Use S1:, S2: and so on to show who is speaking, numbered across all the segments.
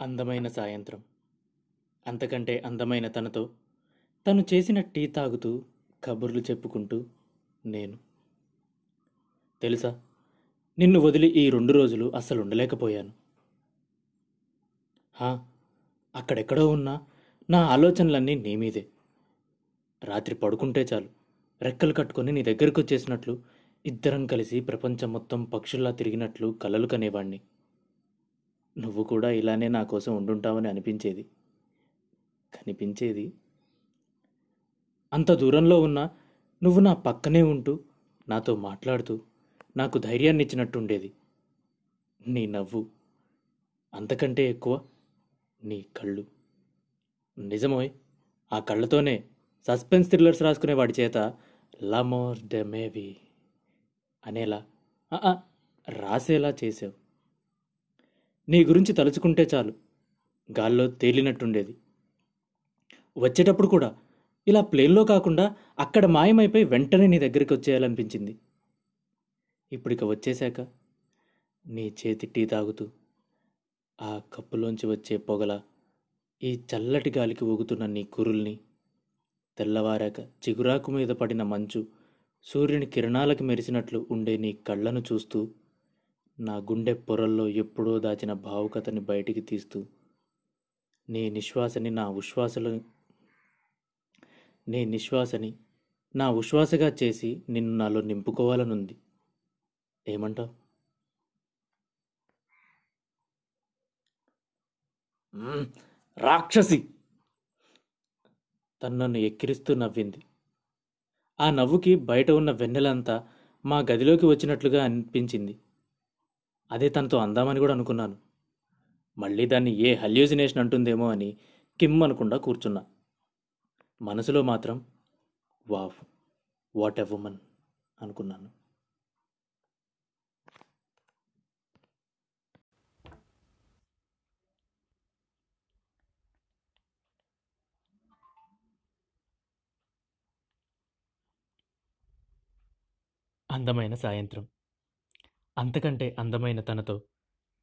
S1: అందమైన సాయంత్రం. అంతకంటే అందమైన తనతో తను చేసిన టీ తాగుతూ కబుర్లు చెప్పుకుంటూ నేను. తెలుసా? నిన్ను వదిలి ఈ రెండు రోజులు అస్సలు ఉండలేకపోయాను. హా అక్కడెక్కడో ఉన్నా నా ఆలోచనలన్నీ నీ మీదే. రాత్రి పడుకుంటే చాలు. రెక్కలు కట్టుకొని నీ దగ్గరకు వచ్చేసినట్లు ఇద్దరం కలిసి ప్రపంచం మొత్తం పక్షుల్లా తిరిగినట్లు కలలు కనేవాణ్ణి. నువ్వు కూడా ఇలానే నా కోసం ఉండుంటావని అనిపించేది. కనిపించేది? అంత దూరంలో ఉన్నా నువ్వు నా పక్కనే ఉంటూ నాతో మాట్లాడుతూ నాకు ధైర్యాన్ని ఇచ్చినట్టుండేది నీ నవ్వు అంతకంటే ఎక్కువ నీ కళ్ళు. నిజమోయ్ ఆ కళ్ళతోనే సస్పెన్స్ థ్రిల్లర్స్ రాసుకునే వాడి చేత లమోర్ డెమేవి అనేలా రాసేలా చేసావు నీ గురించి తలుచుకుంటే చాలు. గాల్లో తేలినట్టుండేది. వచ్చేటప్పుడు కూడా ఇలా ప్లేన్లో కాకుండా అక్కడ మాయమైపోయి వెంటనే నీ దగ్గరికి వచ్చేయాలనిపించింది. ఇప్పుడిక వచ్చేశాక నీ చేతి టీ తాగుతూ ఆ కప్పులోంచి వచ్చే పొగల ఈ చల్లటి గాలికి ఊగుతున్న నీ కురుల్ని తెల్లవారాక చిగురాకు మీద పడిన మంచు సూర్యుని కిరణాలకి మెరిసినట్లు ఉండే నీ కళ్ళను చూస్తూ నా గుండె పొరల్లో ఎప్పుడో దాచిన భావుకతని బయటికి తీస్తూ నీ నిశ్వాసని నా ఉశ్వాసలు నీ నిశ్వాసని నా ఉశ్వాసగా చేసి నిన్ను నాలో నింపుకోవాలనుంది. ఏమంటావు? రాక్షసి! తను నన్ను ఎక్కిరిస్తూ నవ్వింది. ఆ నవ్వుకి బయట ఉన్న వెన్నెలంతా మా గదిలోకి వచ్చినట్లుగా అనిపించింది. అదే తనతో అందామని కూడా అనుకున్నాను. మళ్ళీ దాన్ని ఏ హల్యూజినేషన్ అంటుందేమో అని కిమ్ అనకుండా కూర్చున్నా. మనసులో మాత్రం వావ్ వాట్ ఎ ఉమన్ అనుకున్నాను. అందమైన సాయంత్రం. అంతకంటే అందమైన తనతో.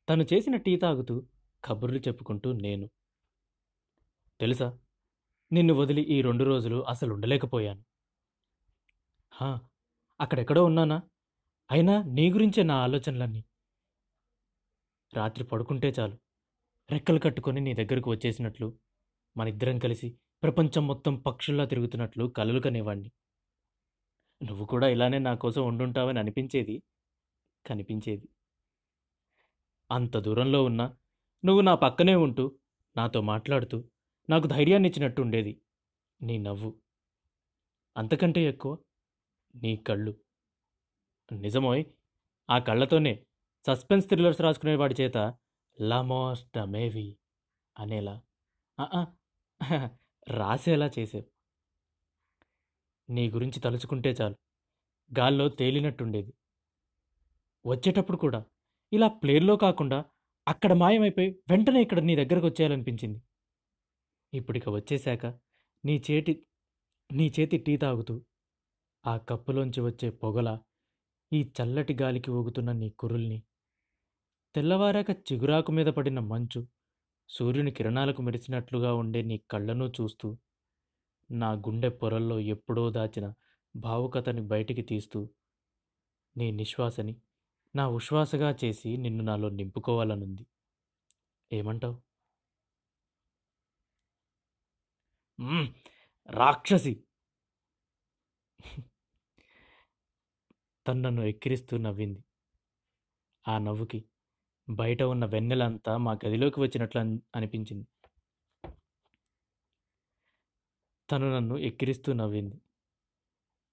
S1: తను చేసిన టీ తాగుతూ కబుర్లు చెప్పుకుంటూ నేను. తెలుసా? నిన్ను వదిలి ఈ రెండు రోజులు అసలు ఉండలేకపోయాను. హా అక్కడెక్కడో ఉన్నానా? అయినా నీ గురించే నా ఆలోచనలన్నీ. రాత్రి పడుకుంటే చాలు. రెక్కలు కట్టుకొని నీ దగ్గరకు వచ్చేసినట్లు మనిద్దరం కలిసి ప్రపంచం మొత్తం పక్షుల్లా తిరుగుతున్నట్లు కలలు కనేవాణ్ణి. నువ్వు కూడా ఇలానే నా కోసం ఉండుంటావని అనిపించేది కనిపించేది. అంత దూరంలో ఉన్నా నువ్వు నా పక్కనే ఉంటూ నాతో మాట్లాడుతూ నాకు ధైర్యాన్ని ఇచ్చినట్టు ఉండేది. నీ నవ్వు అంతకంటే ఎక్కువ నీ కళ్ళు. నిజమోయ్ ఆ కళ్ళతోనే సస్పెన్స్ థ్రిల్లర్స్ రాసుకునేవాడి చేత లమోస్ట్ డమేవి అనేలా రాసేలా చేసావు. నీ గురించి తలుచుకుంటే చాలు గాల్లో తేలినట్టుండేది. వచ్చేటప్పుడు కూడా ఇలా ప్లేన్లో కాకుండా అక్కడ మాయమైపోయి వెంటనే ఇక్కడ నీ దగ్గరకు వచ్చేయాలనిపించింది. ఇప్పుడిక వచ్చేశాక నీ చేతి నీ చేతి టీ తాగుతూ ఆ కప్పులోంచి వచ్చే పొగల ఈ చల్లటి గాలికి ఊగుతున్న నీ కురుల్ని తెల్లవారాక చిగురాకు మీద పడిన మంచు సూర్యుని కిరణాలకు మెరిసినట్లుగా ఉండే నీ కళ్ళను చూస్తూ నా గుండె పొరల్లో ఎప్పుడో దాచిన భావుకతని బయటికి తీస్తూ నీ నిశ్వాసని నా ఉశ్వాసగా చేసి నిన్ను నాలో నింపుకోవాలనుంది. ఏమంటావు? రాక్షసి! తను నన్ను ఎక్కిరిస్తూ నవ్వింది. ఆ నవ్వుకి బయట ఉన్న వెన్నెలంతా మా గదిలోకి వచ్చినట్లు అనిపించింది. తను నన్ను ఎక్కిరిస్తూ నవ్వింది.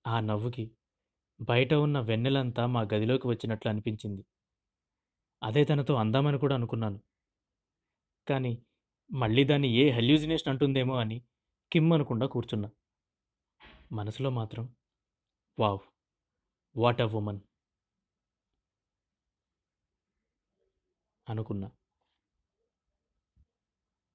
S1: ఆ నవ్వుకి బయట ఉన్న వెన్నెలంతా మా గదిలోకి వచ్చినట్లు అనిపించింది. అదే తనతో అందామని కూడా అనుకున్నాను. కానీ మళ్ళీ దాన్ని ఏ హల్యూజినేషన్ అంటుందేమో అని కిమ్ అనకుండా కూర్చున్నా. మనసులో మాత్రం వావ్ వాట్ అ ఉమన్ అనుకున్నా.